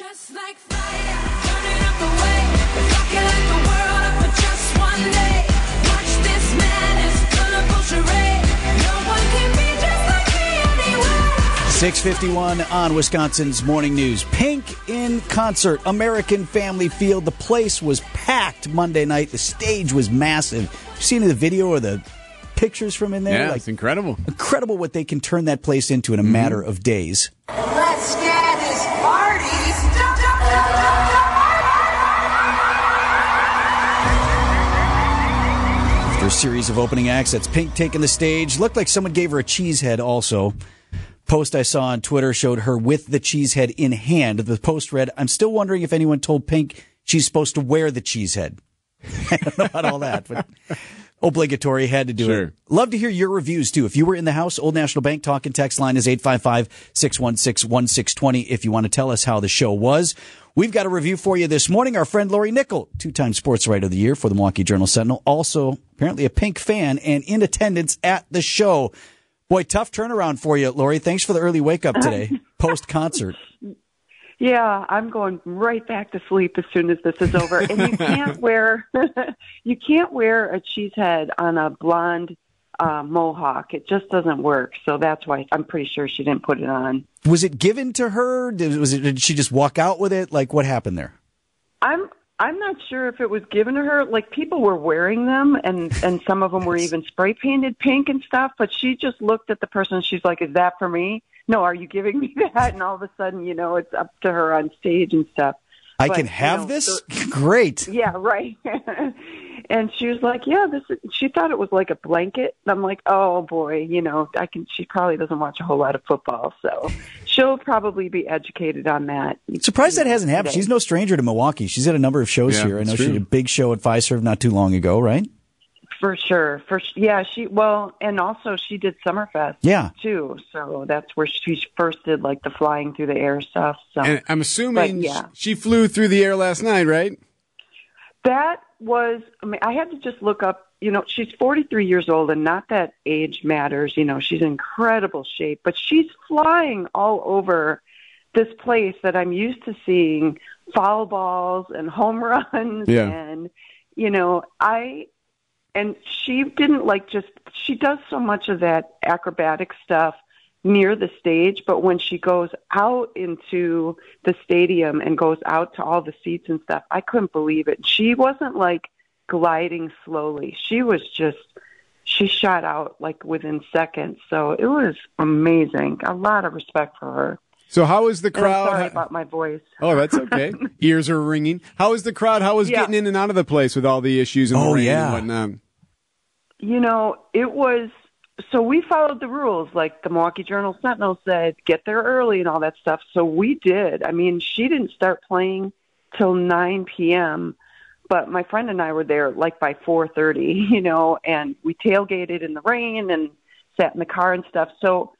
Just like fire, turning up the way, rocking like the world up for just one day. Watch this madness, colorful charade. No one can be just like me anyway. 651 on Wisconsin's Morning News. Pink in concert, American Family Field. The place was packed Monday night. The stage was massive. You seen the video or the pictures from in there? Yeah, it's incredible. incredible what they can turn that place into in a mm-hmm. matter of days. Series of opening acts, that's Pink taking the stage. Looked like someone gave her a cheese head also. Post I saw on Twitter showed her with the cheese head in hand. The post read, I'm still wondering if anyone told Pink she's supposed to wear the cheese head. I don't know about all that, but obligatory had to do Sure. it. Love to hear your reviews too. If you were in the house, Old National Bank talk and text line is 855-616-1620 if you want to tell us how the show was. We've got a review for you this morning. Our friend Lori Nickel, two-time sports writer of the year for the Milwaukee Journal Sentinel, also apparently a Pink fan and in attendance at the show. Boy, tough turnaround for you, Lori. Thanks for the early wake up today, post concert. Yeah, I'm going right back to sleep as soon as this is over. And you can't wear you can't wear a cheese head on a blonde uh, mohawk. It just doesn't work. So that's why I'm pretty sure she didn't put it on. Was it given to her? Did, was it, did she just walk out with it? Like what happened there? I'm I'm not sure if it was given to her. Like people were wearing them, and and some of them were even spray painted pink and stuff. But she just looked at the person. and She's like, "Is that for me? No, are you giving me that?" And all of a sudden, you know, it's up to her on stage and stuff. I But, can you have know, this? so- Great. Yeah, right. and she was like, "Yeah, this." Is, she thought it was like a blanket. And I'm like, "Oh boy, you know, I can." She probably doesn't watch a whole lot of football, so she'll probably be educated on that. Surprised that hasn't happened. today. She's no stranger to Milwaukee. She's had a number of shows Yeah, here. I know it's she did a big show at Fiserv not too long ago, right? For sure. For yeah, she well, and also she did Summerfest. Yeah. too. So that's where she first did like the flying through the air stuff. So And I'm assuming But, yeah. she flew through the air last night, right? that was. I mean, I had to just look up. You know, she's 43 years old, and not that age matters. You know, she's in incredible shape, but she's flying all over this place that I'm used to seeing foul balls and home runs Yeah. and you know, I and she didn't like just she does so much of that acrobatic stuff near the stage but when she goes out into the stadium and goes out to all the seats and stuff i couldn't believe it. She wasn't like gliding slowly. She was just she shot out like within seconds. So it was amazing. A lot of respect for her So how is the And I'm crowd? sorry about my voice oh, that's okay. Ears are ringing. How is the crowd? How was Yeah. getting in and out of the place with all the issues and Oh, the rain yeah. and whatnot? You know, it was so we followed the rules. Like the Milwaukee Journal Sentinel said, get there early and all that stuff. So we did. I mean, she didn't start playing till 9 p.m., but my friend and I were there like by 4:30, you know, and we tailgated in the rain and sat in the car and stuff. So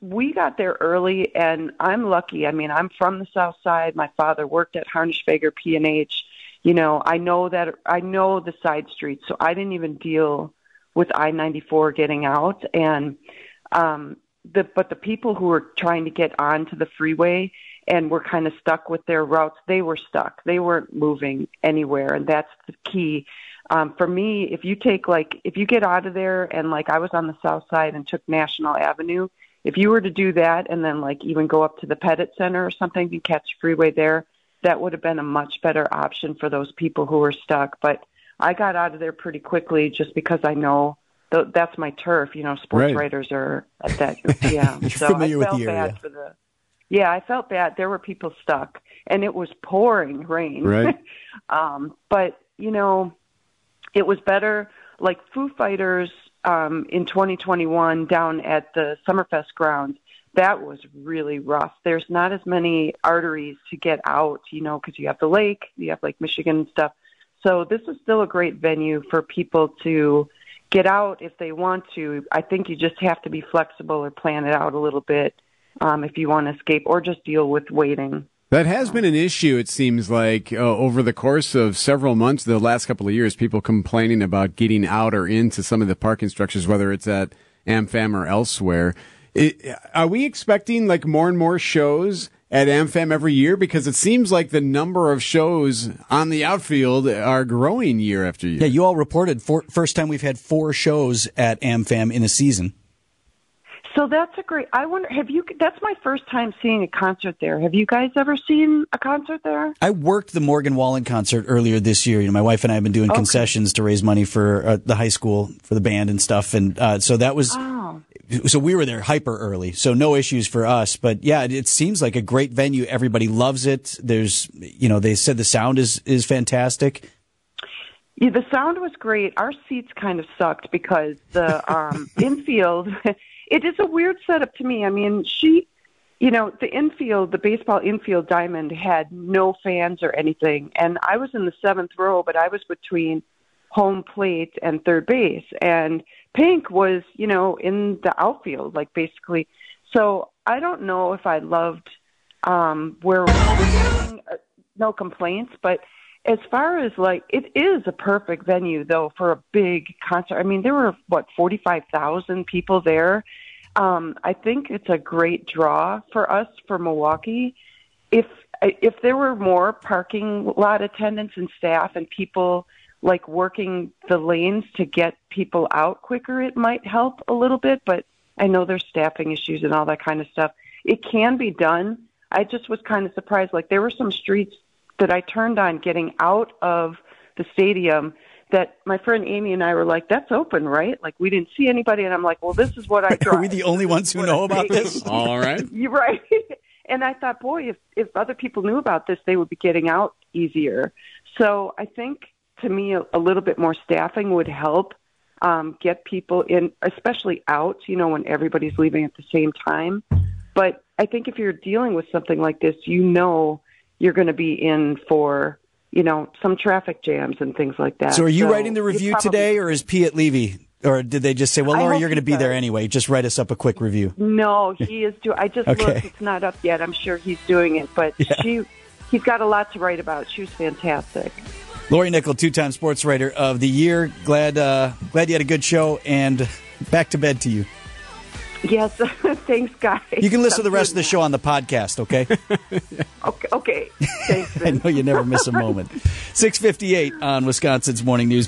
we got there early, and I'm lucky. I mean, I'm from the South Side. My father worked at Harnischfeger P and H. You know, I know that I know the side streets, so I didn't even deal with I-94 getting out. And um, the but the people who were trying to get onto the freeway and were kind of stuck with their routes, they were stuck. They weren't moving anywhere, and that's the key. Um, for me, if you take like if you get out of there and like I was on the south side and took National Avenue, if you were to do that and then like even go up to the Pettit Center or something and catch freeway there, that would have been a much better option for those people who were stuck. But I got out of there pretty quickly just because I know th- that's my turf. You know, sports Right. writers are at that. Yeah, You're so familiar I with felt the area. bad for the. Yeah, I felt bad. There were people stuck, and it was pouring rain. Right. um, but you know, it was better. Like Foo Fighters um, in 2021 down at the Summerfest grounds. That was really rough. There's not as many arteries to get out, you know, because you have the lake, you have Lake Michigan and stuff. So this is still a great venue for people to get out if they want to. I think you just have to be flexible or plan it out a little bit um, if you want to escape, or just deal with waiting. That has been an issue, it seems like, uh, over the course of several months, the last couple of years, people complaining about getting out or into some of the parking structures, whether it's at AmFam or elsewhere. It, are we expecting like more and more shows at AmFam every year? Because it seems like the number of shows on the outfield are growing year after year. Yeah, you all reported for, first time we've had four shows at AmFam in a season. So that's a great. I wonder. Have you? That's my first time seeing a concert there. Have you guys ever seen a concert there? I worked the Morgan Wallen concert earlier this year. You know, my wife and I have been doing Okay. concessions to raise money for uh, the high school for the band and stuff, and uh, so that was. Oh. So we were there hyper early, so no issues for us. But yeah, it, it seems like a great venue. Everybody loves it. There's, you know, they said the sound is is fantastic. Yeah, the sound was great. Our seats kind of sucked because the um, infield. It is a weird setup to me. I mean, she, you know, the infield, the baseball infield diamond had no fans or anything, and I was in the seventh row, but I was between home plate and third base, and Pink was, you know, in the outfield, like basically. So I don't know if I loved um, where we were sitting. Uh, no complaints, but as far as like it is a perfect venue though for a big concert. I mean, there were what forty five thousand people there. Um, I think it's a great draw for us for Milwaukee. If if there were more parking lot attendants and staff and people like working the lanes to get people out quicker, it might help a little bit. But I know there's staffing issues and all that kind of stuff. It can be done. I just was kind of surprised. Like there were some streets that I turned on getting out of the stadium that my friend Amy and I were like, "That's open, right?" Like we didn't see anybody, and I'm like, "Well, this is what I drive." Are we the only ones who know about this? All right. You're right. and I thought, boy, if if other people knew about this, they would be getting out easier. So I think to me, a, a little bit more staffing would help um, get people in, especially out. You know, when everybody's leaving at the same time. But I think if you're dealing with something like this, you know you're going to be in for you know some traffic jams and things like that. So are you writing the review probably- today, or is Piet Levy? Or did they just say, "Well, Laura, you're going to be there anyway. Just write us up a quick review." No, he is doing. I just Okay. looked; it's not up yet. I'm sure he's doing it, but Yeah. she, he's got a lot to write about. She was fantastic. Lori Nickel, two-time sports writer of the year. Glad, uh, glad you had a good show, and back to bed to you. Yes, thanks, guys. You can listen to the rest of the show on the podcast, okay? Okay, okay. Thanks. I know you never miss a moment. 658 on Wisconsin's Morning News.